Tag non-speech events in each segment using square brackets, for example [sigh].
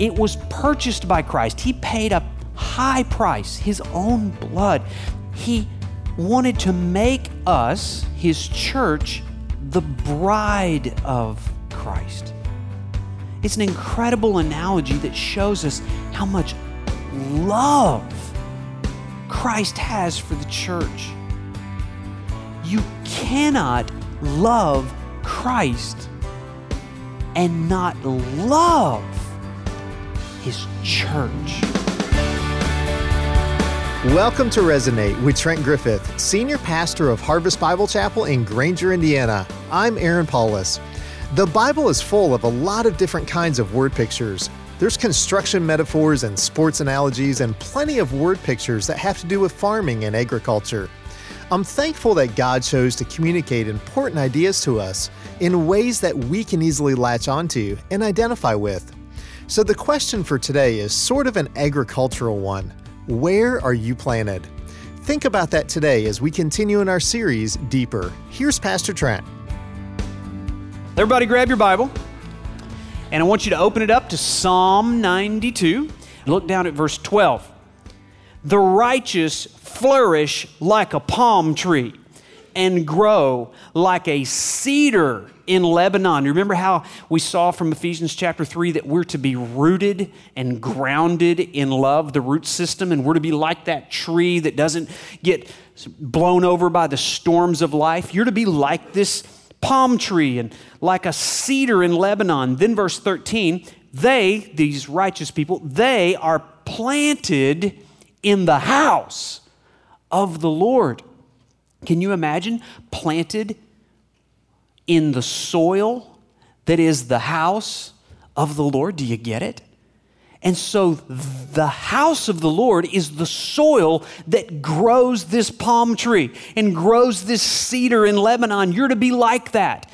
It was purchased by Christ. He paid a high price, His own blood. He wanted to make us, His church, the bride of Christ. It's an incredible analogy that shows us how much love Christ has for the church. You cannot love Christ and not love His church. Welcome to Resonate with Trent Griffith, Senior Pastor of Harvest Bible Chapel in Granger, Indiana. I'm Aaron Paulus. The Bible is full of a lot of different kinds of word pictures. There's construction metaphors and sports analogies, and plenty of word pictures that have to do with farming and agriculture. I'm thankful that God chose to communicate important ideas to us in ways that we can easily latch onto and identify with. So, the question for today is sort of an agricultural one Where are you planted? Think about that today as we continue in our series Deeper. Here's Pastor Trent. Everybody, grab your Bible, and I want you to open it up to Psalm 92. Look down at verse 12. The righteous flourish like a palm tree and grow like a cedar in Lebanon. Remember how we saw from Ephesians chapter 3 that we're to be rooted and grounded in love, the root system, and we're to be like that tree that doesn't get blown over by the storms of life. You're to be like this palm tree and like a cedar in Lebanon. Then, verse 13, they, these righteous people, they are planted in the house of the Lord. Can you imagine planted in the soil that is the house of the Lord? Do you get it? And so the house of the Lord is the soil that grows this palm tree and grows this cedar in Lebanon. You're to be like that.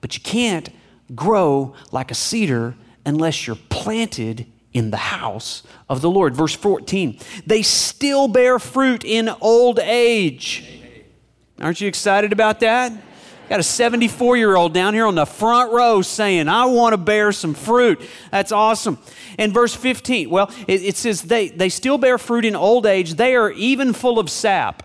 But you can't grow like a cedar unless you're planted in the house of the Lord. Verse 14, they still bear fruit in old age. Aren't you excited about that? Got a 74 year old down here on the front row saying, I want to bear some fruit. That's awesome. And verse 15, well, it, it says, they, they still bear fruit in old age. They are even full of sap.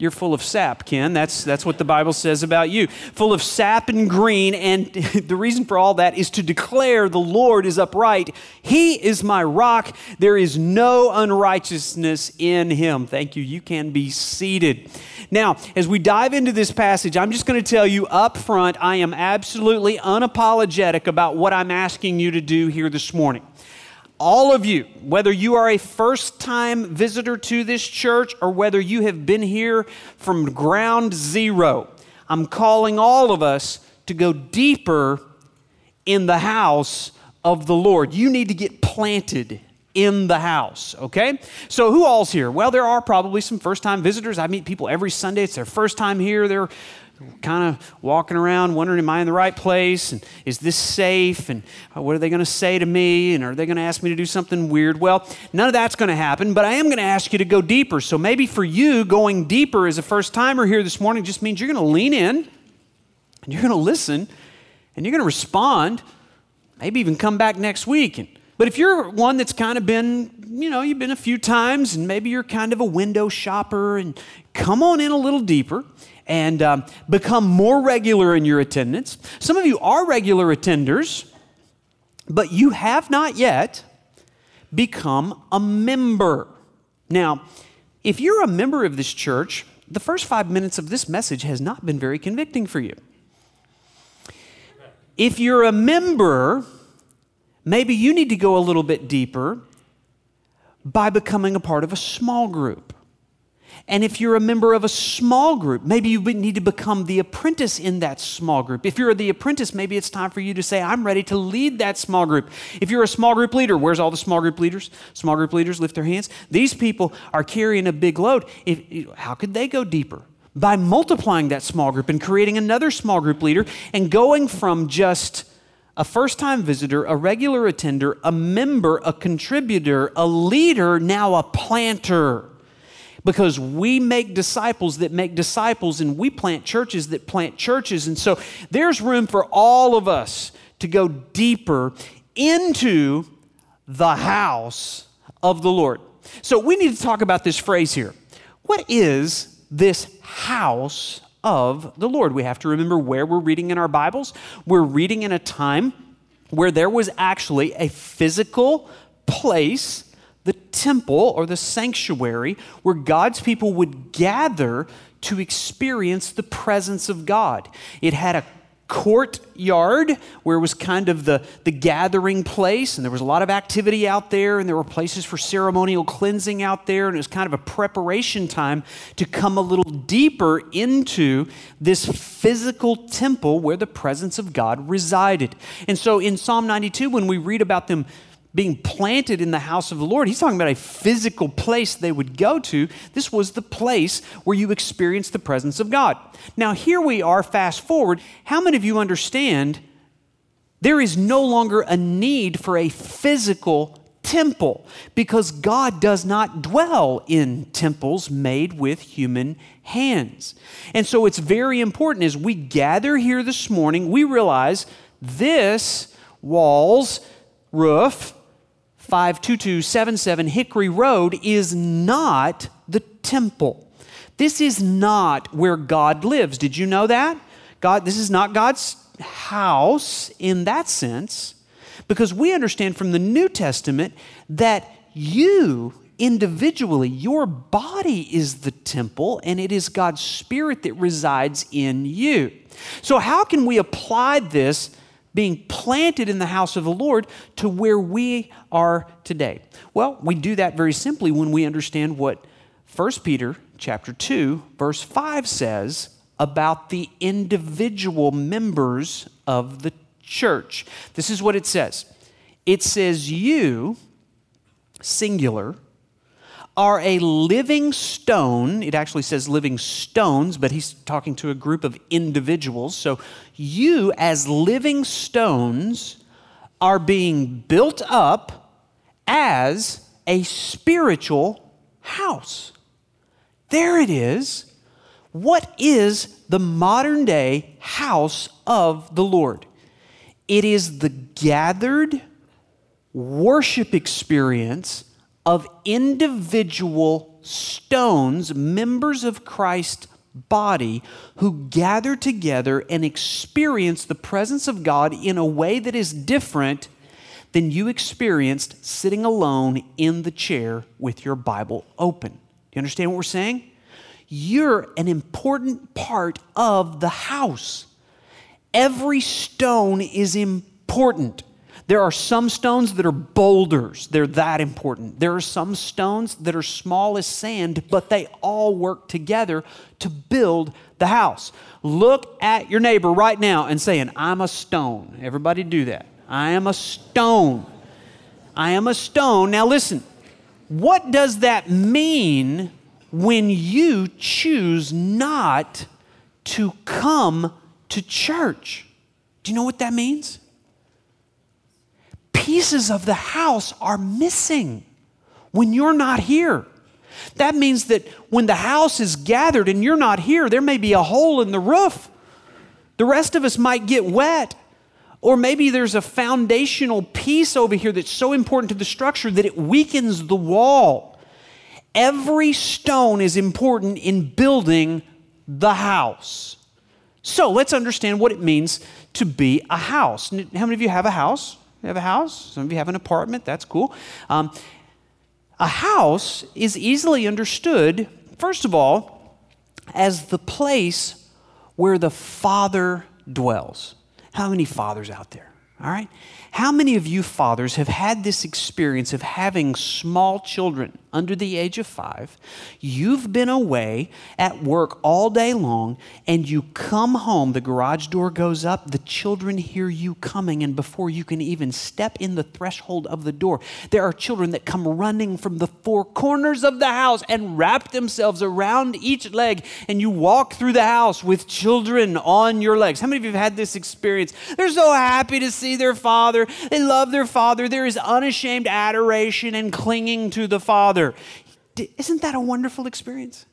You're full of sap, Ken. That's, that's what the Bible says about you. Full of sap and green. And [laughs] the reason for all that is to declare the Lord is upright. He is my rock. There is no unrighteousness in him. Thank you. You can be seated. Now, as we dive into this passage, I'm just going to tell you up front, I am absolutely unapologetic about what I'm asking you to do here this morning all of you, whether you are a first time visitor to this church or whether you have been here from ground zero, I'm calling all of us to go deeper in the house of the Lord. You need to get planted in the house, okay? So, who all's here? Well, there are probably some first time visitors. I meet people every Sunday. It's their first time here. They're kind of walking around wondering, am I in the right place? And is this safe? And uh, what are they going to say to me? And are they going to ask me to do something weird? Well, none of that's going to happen, but I am going to ask you to go deeper. So maybe for you, going deeper as a first timer here this morning just means you're going to lean in and you're going to listen and you're going to respond, maybe even come back next week. And, but if you're one that's kind of been, you know, you've been a few times and maybe you're kind of a window shopper and come on in a little deeper and um, become more regular in your attendance. Some of you are regular attenders, but you have not yet become a member. Now, if you're a member of this church, the first five minutes of this message has not been very convicting for you. If you're a member, maybe you need to go a little bit deeper by becoming a part of a small group. And if you're a member of a small group, maybe you need to become the apprentice in that small group. If you're the apprentice, maybe it's time for you to say, I'm ready to lead that small group. If you're a small group leader, where's all the small group leaders? Small group leaders lift their hands. These people are carrying a big load. If, how could they go deeper? By multiplying that small group and creating another small group leader and going from just a first time visitor, a regular attender, a member, a contributor, a leader, now a planter because we make disciples that make disciples and we plant churches that plant churches. And so there's room for all of us to go deeper into the house of the Lord. So we need to talk about this phrase here. What is this house of the Lord? We have to remember where we're reading in our Bibles. We're reading in a time where there was actually a physical place the temple or the sanctuary where God's people would gather to experience the presence of God. It had a courtyard where it was kind of the, the gathering place, and there was a lot of activity out there, and there were places for ceremonial cleansing out there, and it was kind of a preparation time to come a little deeper into this physical temple where the presence of God resided. And so in Psalm 92, when we read about them being planted in the house of the Lord. He's talking about a physical place they would go to. This was the place where you experienced the presence of God. Now, here we are, fast forward. How many of you understand there is no longer a need for a physical temple because God does not dwell in temples made with human hands? And so it's very important as we gather here this morning, we realize this walls, roof, 52277 Hickory Road is not the temple. This is not where God lives. Did you know that? God, this is not God's house in that sense, because we understand from the New Testament that you individually, your body is the temple, and it is God's Spirit that resides in you. So, how can we apply this being planted in the house of the Lord to where we are today? Well, we do that very simply when we understand what 1 Peter chapter 2 verse 5 says about the individual members of the church. This is what it says. It says you singular are a living stone. It actually says living stones, but he's talking to a group of individuals. So you, as living stones, are being built up as a spiritual house. There it is. What is the modern day house of the Lord? It is the gathered worship experience of individual stones, members of Christ's body, who gather together and experience the presence of God in a way that is different than you experienced sitting alone in the chair with your Bible open. Do you understand what we're saying? You're an important part of the house. Every stone is important. There are some stones that are boulders, they're that important. There are some stones that are small as sand, but they all work together to build the house. Look at your neighbor right now and saying, I'm a stone. Everybody do that. I am a stone. I am a stone. Now listen, what does that mean when you choose not to come to church? Do you know what that means? Pieces of the house are missing when you're not here. That means that when the house is gathered and you're not here, there may be a hole in the roof. The rest of us might get wet. Or maybe there's a foundational piece over here that's so important to the structure that it weakens the wall. Every stone is important in building the house. So let's understand what it means to be a house. How many of you have a house? You have a house? Some of you have an apartment. That's cool. Um, a house is easily understood, first of all, as the place where the Father dwells. How many fathers out there? All right? How many of you fathers have had this experience of having small children under the age of five? You've been away at work all day long, and you come home, the garage door goes up, the children hear you coming, and before you can even step in the threshold of the door, there are children that come running from the four corners of the house and wrap themselves around each leg, and you walk through the house with children on your legs. How many of you have had this experience? They're so happy to see their father father. They love their father. There is unashamed adoration and clinging to the father. Isn't that a wonderful experience?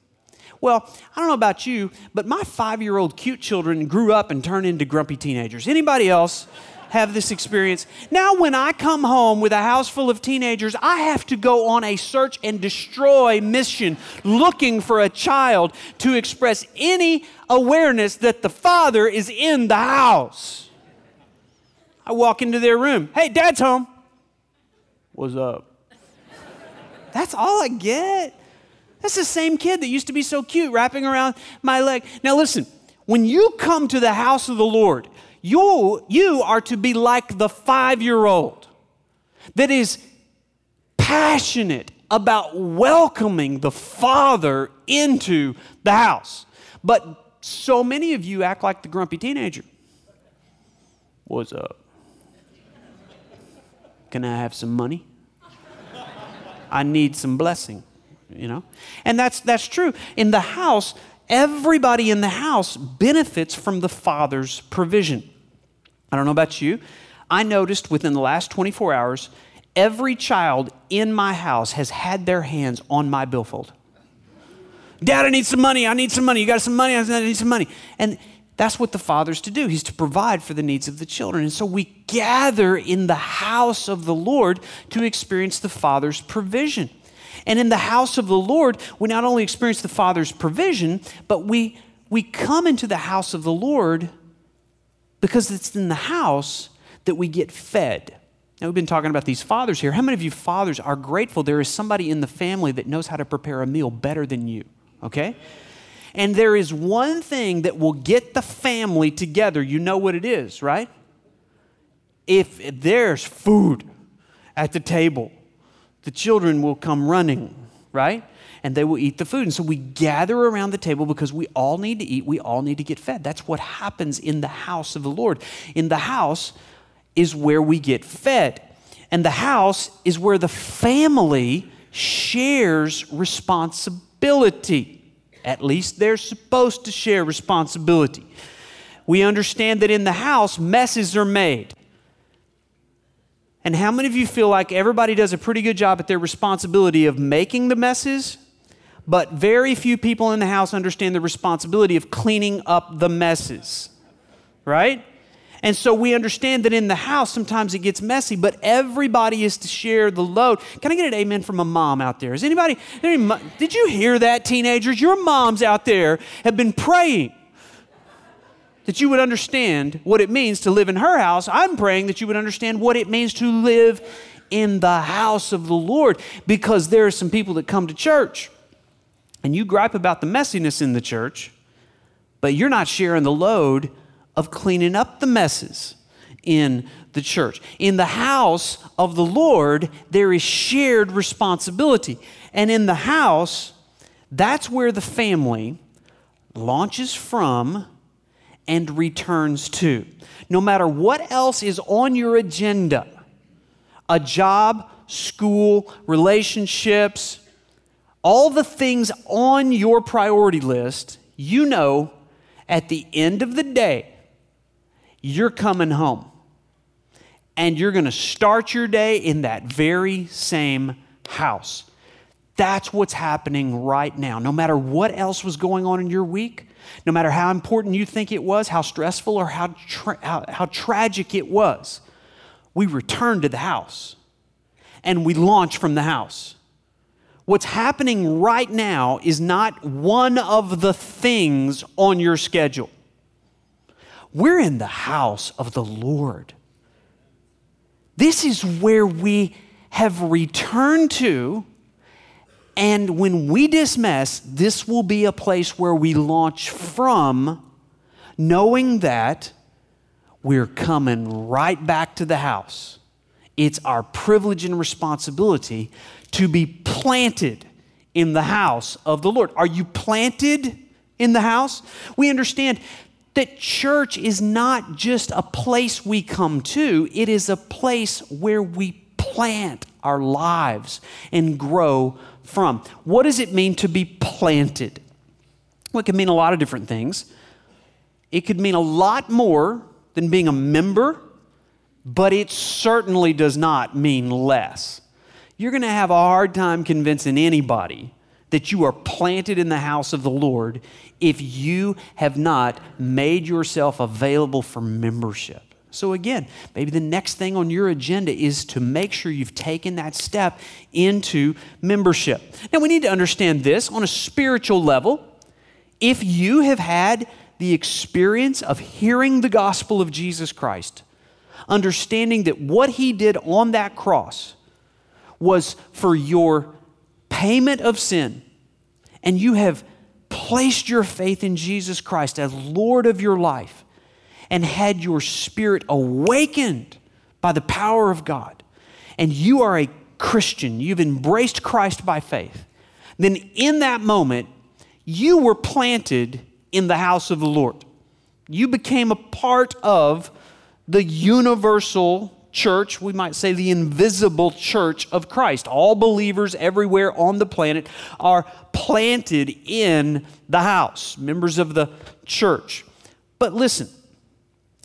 Well, I don't know about you, but my five year old cute children grew up and turned into grumpy teenagers. Anybody else? have this experience. Now, when I come home with a house full of teenagers, I have to go on a search and destroy mission looking for a child to express any awareness that the father is in the house. I walk into their room. Hey, dad's home. What's up? That's all I get. That's the same kid that used to be so cute wrapping around my leg. Now, listen, when you come to the house of the Lord, you, you are to be like the five year old that is passionate about welcoming the Father into the house. But so many of you act like the grumpy teenager. What's up? Can I have some money? I need some blessing, you know? And that's that's true. In the house, everybody in the house benefits from the father's provision. I don't know about you. I noticed within the last 24 hours, every child in my house has had their hands on my billfold. Dad, I need some money. I need some money. You got some money? I need some money. And that's what the father's to do. He's to provide for the needs of the children. And so we gather in the house of the Lord to experience the father's provision. And in the house of the Lord, we not only experience the father's provision, but we we come into the house of the Lord because it's in the house that we get fed. Now, we've been talking about these fathers here. How many of you fathers are grateful there is somebody in the family that knows how to prepare a meal better than you? Okay? And there is one thing that will get the family together. You know what it is, right? If there's food at the table, the children will come running, right? And they will eat the food. And so we gather around the table because we all need to eat, we all need to get fed. That's what happens in the house of the Lord. In the house is where we get fed. And the house is where the family shares responsibility. At least they're supposed to share responsibility. We understand that in the house, messes are made. And how many of you feel like everybody does a pretty good job at their responsibility of making the messes, but very few people in the house understand the responsibility of cleaning up the messes? Right? And so we understand that in the house, sometimes it gets messy, but everybody is to share the load. Can I get an amen from a mom out there? Is anybody, did you hear that, teenagers? Your moms out there have been praying that you would understand what it means to live in her house. I'm praying that you would understand what it means to live in the house of the Lord because there are some people that come to church and you gripe about the messiness in the church, but you're not sharing the load of cleaning up the messes in the church. In the house of the Lord, there is shared responsibility. And in the house, that's where the family launches from and returns to. No matter what else is on your agenda a job, school, relationships, all the things on your priority list, you know at the end of the day, you're coming home. And you're going to start your day in that very same house. That's what's happening right now. No matter what else was going on in your week, no matter how important you think it was, how stressful or how, tra- how, how tragic it was, we return to the house and we launch from the house. What's happening right now is not one of the things on your schedule. We're in the house of the Lord. This is where we have returned to. And when we dismiss, this will be a place where we launch from, knowing that we're coming right back to the house. It's our privilege and responsibility to be planted in the house of the Lord. Are you planted in the house? We understand that church is not just a place we come to, it is a place where we plant our lives and grow from. What does it mean to be planted? Well, it can mean a lot of different things. It could mean a lot more than being a member, but it certainly does not mean less. You're going to have a hard time convincing anybody that you are planted in the house of the Lord if you have not made yourself available for membership. So, again, maybe the next thing on your agenda is to make sure you've taken that step into membership. Now, we need to understand this on a spiritual level. If you have had the experience of hearing the gospel of Jesus Christ, understanding that what he did on that cross was for your payment of sin, and you have placed your faith in Jesus Christ as Lord of your life and had your spirit awakened by the power of God, and you are a Christian, you've embraced Christ by faith, then in that moment, you were planted in the house of the Lord. You became a part of the universal church, we might say the invisible church of Christ. All believers everywhere on the planet are planted in the house, members of the church. But listen,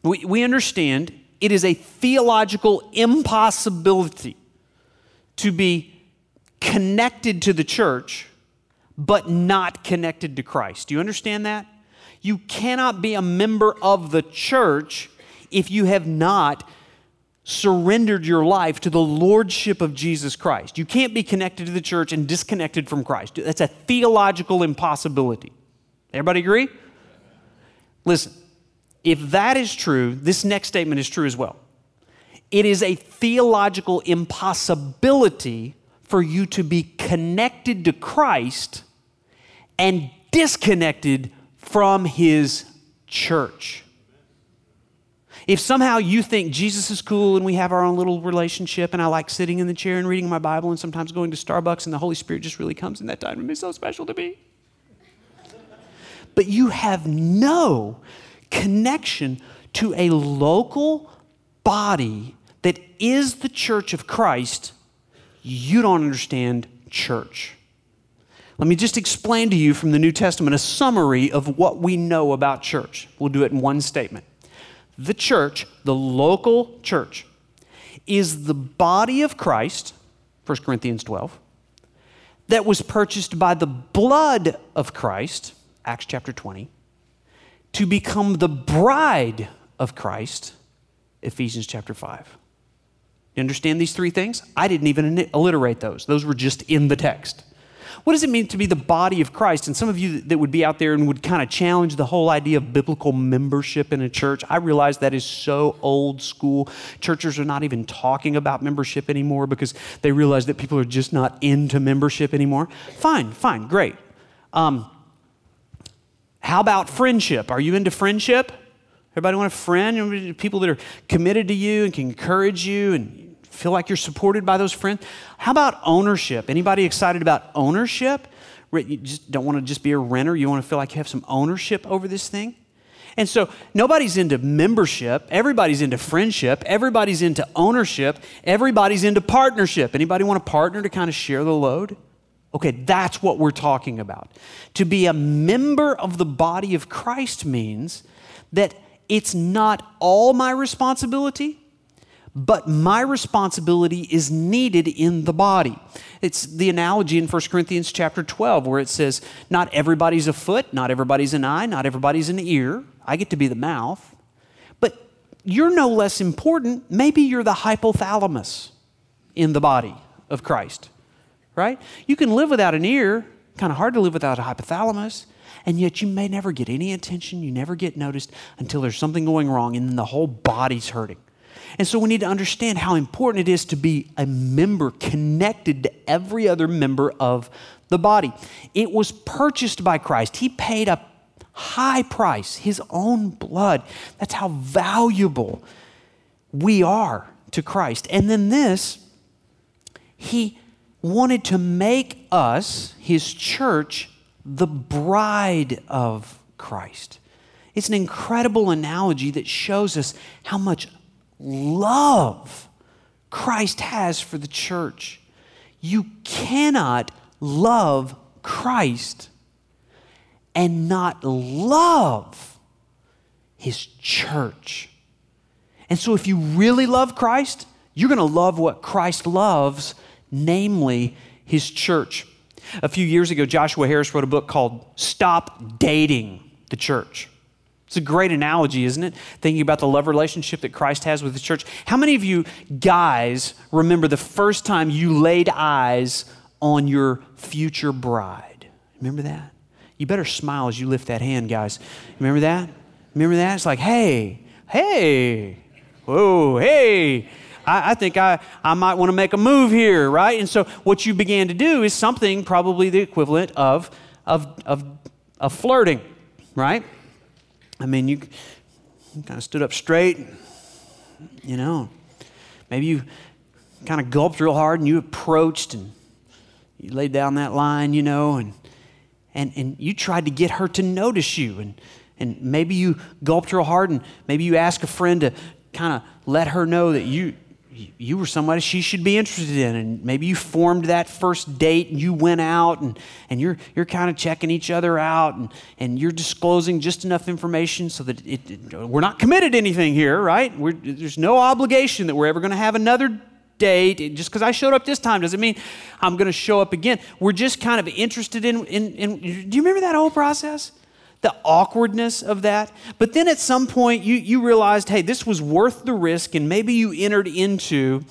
we, we understand it is a theological impossibility to be connected to the church but not connected to Christ. Do you understand that? You cannot be a member of the church if you have not surrendered your life to the lordship of Jesus Christ. You can't be connected to the church and disconnected from Christ. That's a theological impossibility. Everybody agree? Listen, if that is true, this next statement is true as well. It is a theological impossibility for you to be connected to Christ and disconnected from his church. If somehow you think Jesus is cool and we have our own little relationship, and I like sitting in the chair and reading my Bible and sometimes going to Starbucks, and the Holy Spirit just really comes in that time and it's so special to me. But you have no connection to a local body that is the church of Christ, you don't understand church. Let me just explain to you from the New Testament a summary of what we know about church. We'll do it in one statement the church, the local church, is the body of Christ, 1 Corinthians 12, that was purchased by the blood of Christ, Acts chapter 20, to become the bride of Christ, Ephesians chapter 5. You understand these three things? I didn't even alliterate those, those were just in the text. What does it mean to be the body of Christ? And some of you that would be out there and would kind of challenge the whole idea of biblical membership in a church, I realize that is so old school. Churches are not even talking about membership anymore because they realize that people are just not into membership anymore. Fine, fine, great. Um, how about friendship? Are you into friendship? Everybody want a friend? People that are committed to you and can encourage you and feel like you're supported by those friends. How about ownership? Anybody excited about ownership? You just don't want to just be a renter. You want to feel like you have some ownership over this thing. And so nobody's into membership. Everybody's into friendship. Everybody's into ownership. Everybody's into partnership. Anybody want a partner to kind of share the load? Okay, that's what we're talking about. To be a member of the body of Christ means that it's not all my responsibility, but my responsibility is needed in the body. It's the analogy in 1 Corinthians chapter 12 where it says, Not everybody's a foot, not everybody's an eye, not everybody's an ear. I get to be the mouth. But you're no less important. Maybe you're the hypothalamus in the body of Christ, right? You can live without an ear, kind of hard to live without a hypothalamus. And yet, you may never get any attention, you never get noticed until there's something going wrong, and then the whole body's hurting. And so we need to understand how important it is to be a member connected to every other member of the body. It was purchased by Christ, He paid a high price, His own blood. That's how valuable we are to Christ. And then this, He wanted to make us, His church, the bride of Christ. It's an incredible analogy that shows us how much love Christ has for the church. You cannot love Christ and not love his church. And so, if you really love Christ, you're going to love what Christ loves, namely his church. A few years ago, Joshua Harris wrote a book called Stop Dating the Church. It's a great analogy, isn't it? Thinking about the love relationship that Christ has with the church. How many of you guys remember the first time you laid eyes on your future bride? Remember that? You better smile as you lift that hand, guys. Remember that? Remember that? It's like, hey, hey, whoa, hey. I, I think I, I might want to make a move here, right? And so what you began to do is something probably the equivalent of, of, of, of flirting, right? I mean, you, kind of stood up straight, you know. Maybe you kind of gulped real hard and you approached and you laid down that line, you know, and, and, and you tried to get her to notice you. And, and maybe you gulped real hard and maybe you asked a friend to kind of let her know that you, you were somebody she should be interested in and maybe you formed that first date and you went out and, and you're, you're kind of checking each other out and, and you're disclosing just enough information so that it, it, we're not committed to anything here right? We're, there's no obligation that we're ever going to have another date. Just because i showed up this time doesn't mean i'm going to show up again. We're just kind of interested in, in, in do you remember that whole process the awkwardness of that. But then at some point, you, you realized, hey, this was worth the risk, and maybe you entered into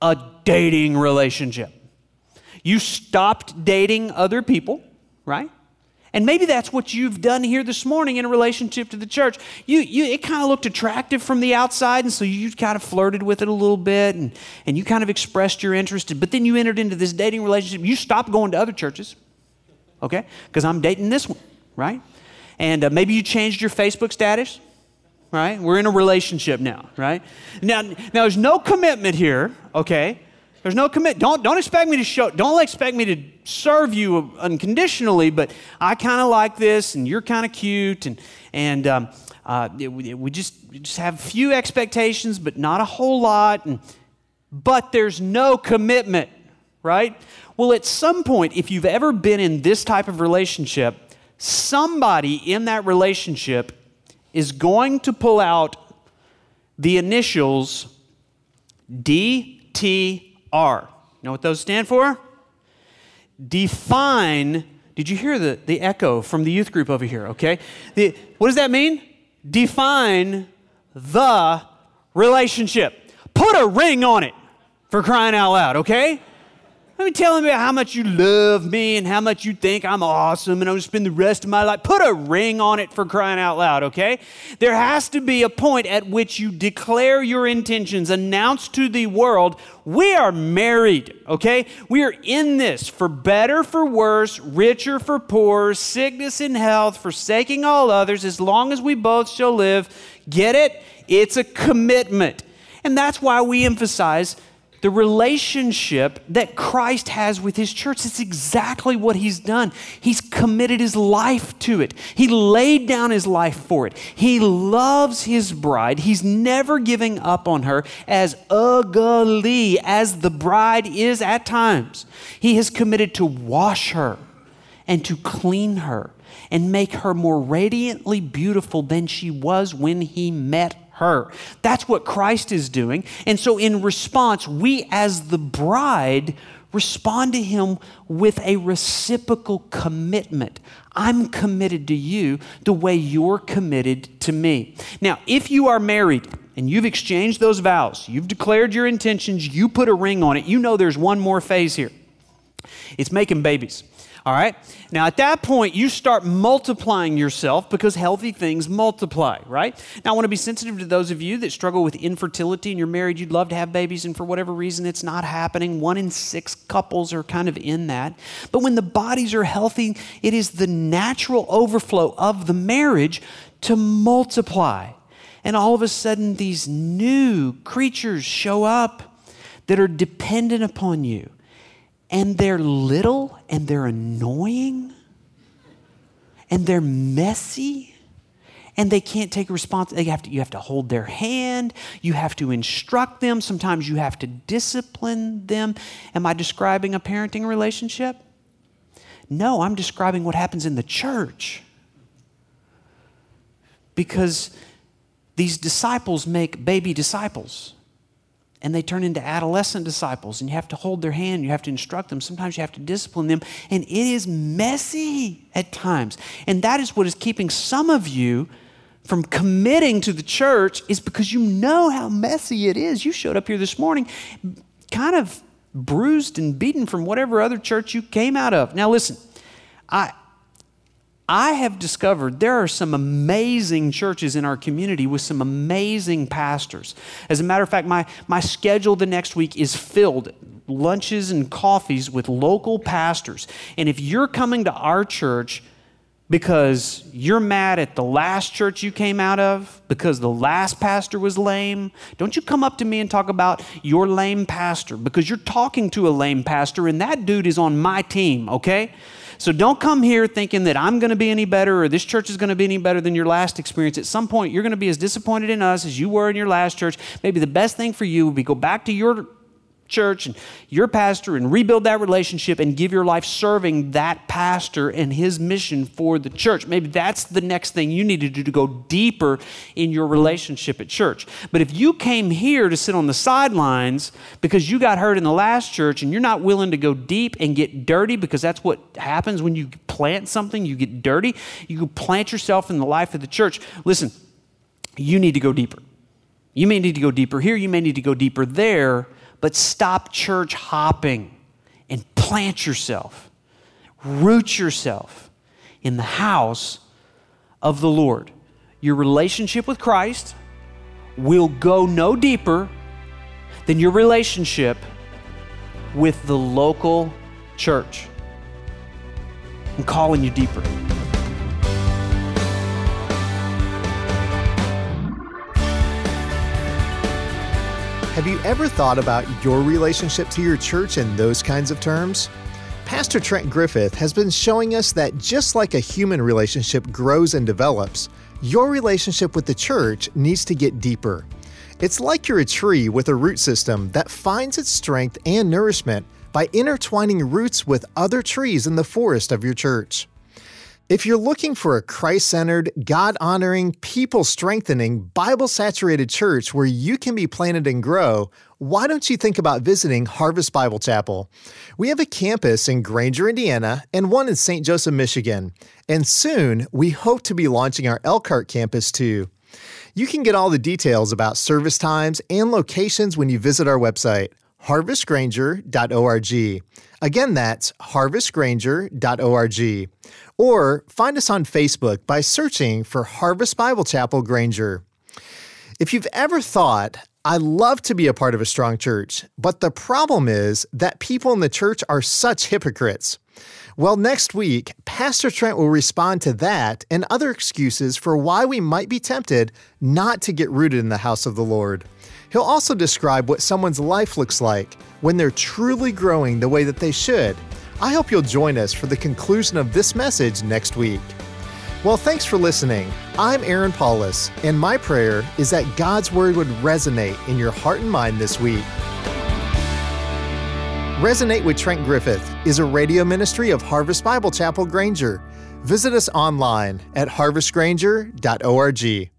a dating relationship. You stopped dating other people, right? And maybe that's what you've done here this morning in a relationship to the church. You, you, it kind of looked attractive from the outside, and so you kind of flirted with it a little bit, and, and you kind of expressed your interest. But then you entered into this dating relationship. You stopped going to other churches, okay? Because I'm dating this one, right? And uh, maybe you changed your Facebook status, right? We're in a relationship now, right? Now, now there's no commitment here, okay? There's no commit. Don't don't expect me to show. Don't expect me to serve you unconditionally. But I kind of like this, and you're kind of cute, and and um, uh, it, we just we just have few expectations, but not a whole lot. And but there's no commitment, right? Well, at some point, if you've ever been in this type of relationship, somebody in that relationship is going to pull out the initials DTR. You know what those stand for? Define. Did you hear the, the echo from the youth group over here? Okay. The, what does that mean? Define the relationship. Put a ring on it for crying out loud, okay? Let me tell me how much you love me and how much you think I'm awesome and I'm to spend the rest of my life. Put a ring on it for crying out loud, okay? There has to be a point at which you declare your intentions, announce to the world, we are married, okay? We are in this for better, for worse, richer, for poor, sickness and health, forsaking all others, as long as we both shall live. Get it? It's a commitment. And that's why we emphasize the relationship that Christ has with his church. It's exactly what he's done. He's committed his life to it, he laid down his life for it. He loves his bride. He's never giving up on her, as ugly as the bride is at times. He has committed to wash her and to clean her and make her more radiantly beautiful than she was when he met her. That's what Christ is doing. And so, in response, we as the bride respond to him with a reciprocal commitment. I'm committed to you the way you're committed to me. Now, if you are married, and you've exchanged those vows, you've declared your intentions, you put a ring on it, you know there's one more phase here. It's making babies. All right? Now, at that point, you start multiplying yourself because healthy things multiply, right? Now, I want to be sensitive to those of you that struggle with infertility and you're married, you'd love to have babies, and for whatever reason it's not happening. One in six couples are kind of in that. But when the bodies are healthy, it is the natural overflow of the marriage to multiply. And all of a sudden, these new creatures show up that are dependent upon you and they're little and they're annoying and they're messy and they can't take responsibility. They have to, you have to hold their hand. You have to instruct them. Sometimes you have to discipline them. Am I describing a parenting relationship? No, I'm describing what happens in the church. Because these disciples make baby disciples and they turn into adolescent disciples and you have to hold their hand you have to instruct them sometimes you have to discipline them and it is messy at times and that is what is keeping some of you from committing to the church is because you know how messy it is. You showed up here this morning kind of bruised and beaten from whatever other church you came out of. Now, listen, I, I have discovered there are some amazing churches in our community with some amazing pastors. As a matter of fact, my, my schedule the next week is filled lunches and coffees with local pastors. And if you're coming to our church, because you're mad at the last church you came out of because the last pastor was lame. Don't you come up to me and talk about your lame pastor because you're talking to a lame pastor and that dude is on my team, okay? So don't come here thinking that I'm going to be any better or this church is going to be any better than your last experience. At some point, you're going to be as disappointed in us as you were in your last church. Maybe the best thing for you would be go back to your church and your pastor and rebuild that relationship and give your life serving that pastor and his mission for the church. Maybe that's the next thing you need to do to go deeper in your relationship at church. But if you came here to sit on the sidelines because you got hurt in the last church and you're not willing to go deep and get dirty because that's what happens when you plant something, you get dirty, you plant yourself in the life of the church. Listen, you need to go deeper. You may need to go deeper here, you may need to go deeper there but stop church hopping and plant yourself, root yourself in the house of the Lord. Your relationship with Christ will go no deeper than your relationship with the local church. I'm calling you deeper. Have you ever thought about your relationship to your church in those kinds of terms? Pastor Trent Griffith has been showing us that just like a human relationship grows and develops, your relationship with the church needs to get deeper. It's like you're a tree with a root system that finds its strength and nourishment by intertwining roots with other trees in the forest of your church. If you're looking for a Christ centered, God honoring, people strengthening, Bible saturated church where you can be planted and grow, why don't you think about visiting Harvest Bible Chapel? We have a campus in Granger, Indiana, and one in St. Joseph, Michigan. And soon, we hope to be launching our Elkhart campus too. You can get all the details about service times and locations when you visit our website, harvestgranger.org. Again, that's harvestgranger.org. Or find us on Facebook by searching for Harvest Bible Chapel Granger. If you've ever thought, I love to be a part of a strong church, but the problem is that people in the church are such hypocrites. Well, next week, Pastor Trent will respond to that and other excuses for why we might be tempted not to get rooted in the house of the Lord. He'll also describe what someone's life looks like when they're truly growing the way that they should I hope you'll join us for the conclusion of this message next week. Well, thanks for listening. I'm Aaron Paulus, and my prayer is that God's Word would resonate in your heart and mind this week. Resonate with Trent Griffith is a radio ministry of Harvest Bible Chapel Granger. Visit us online at harvestgranger.org.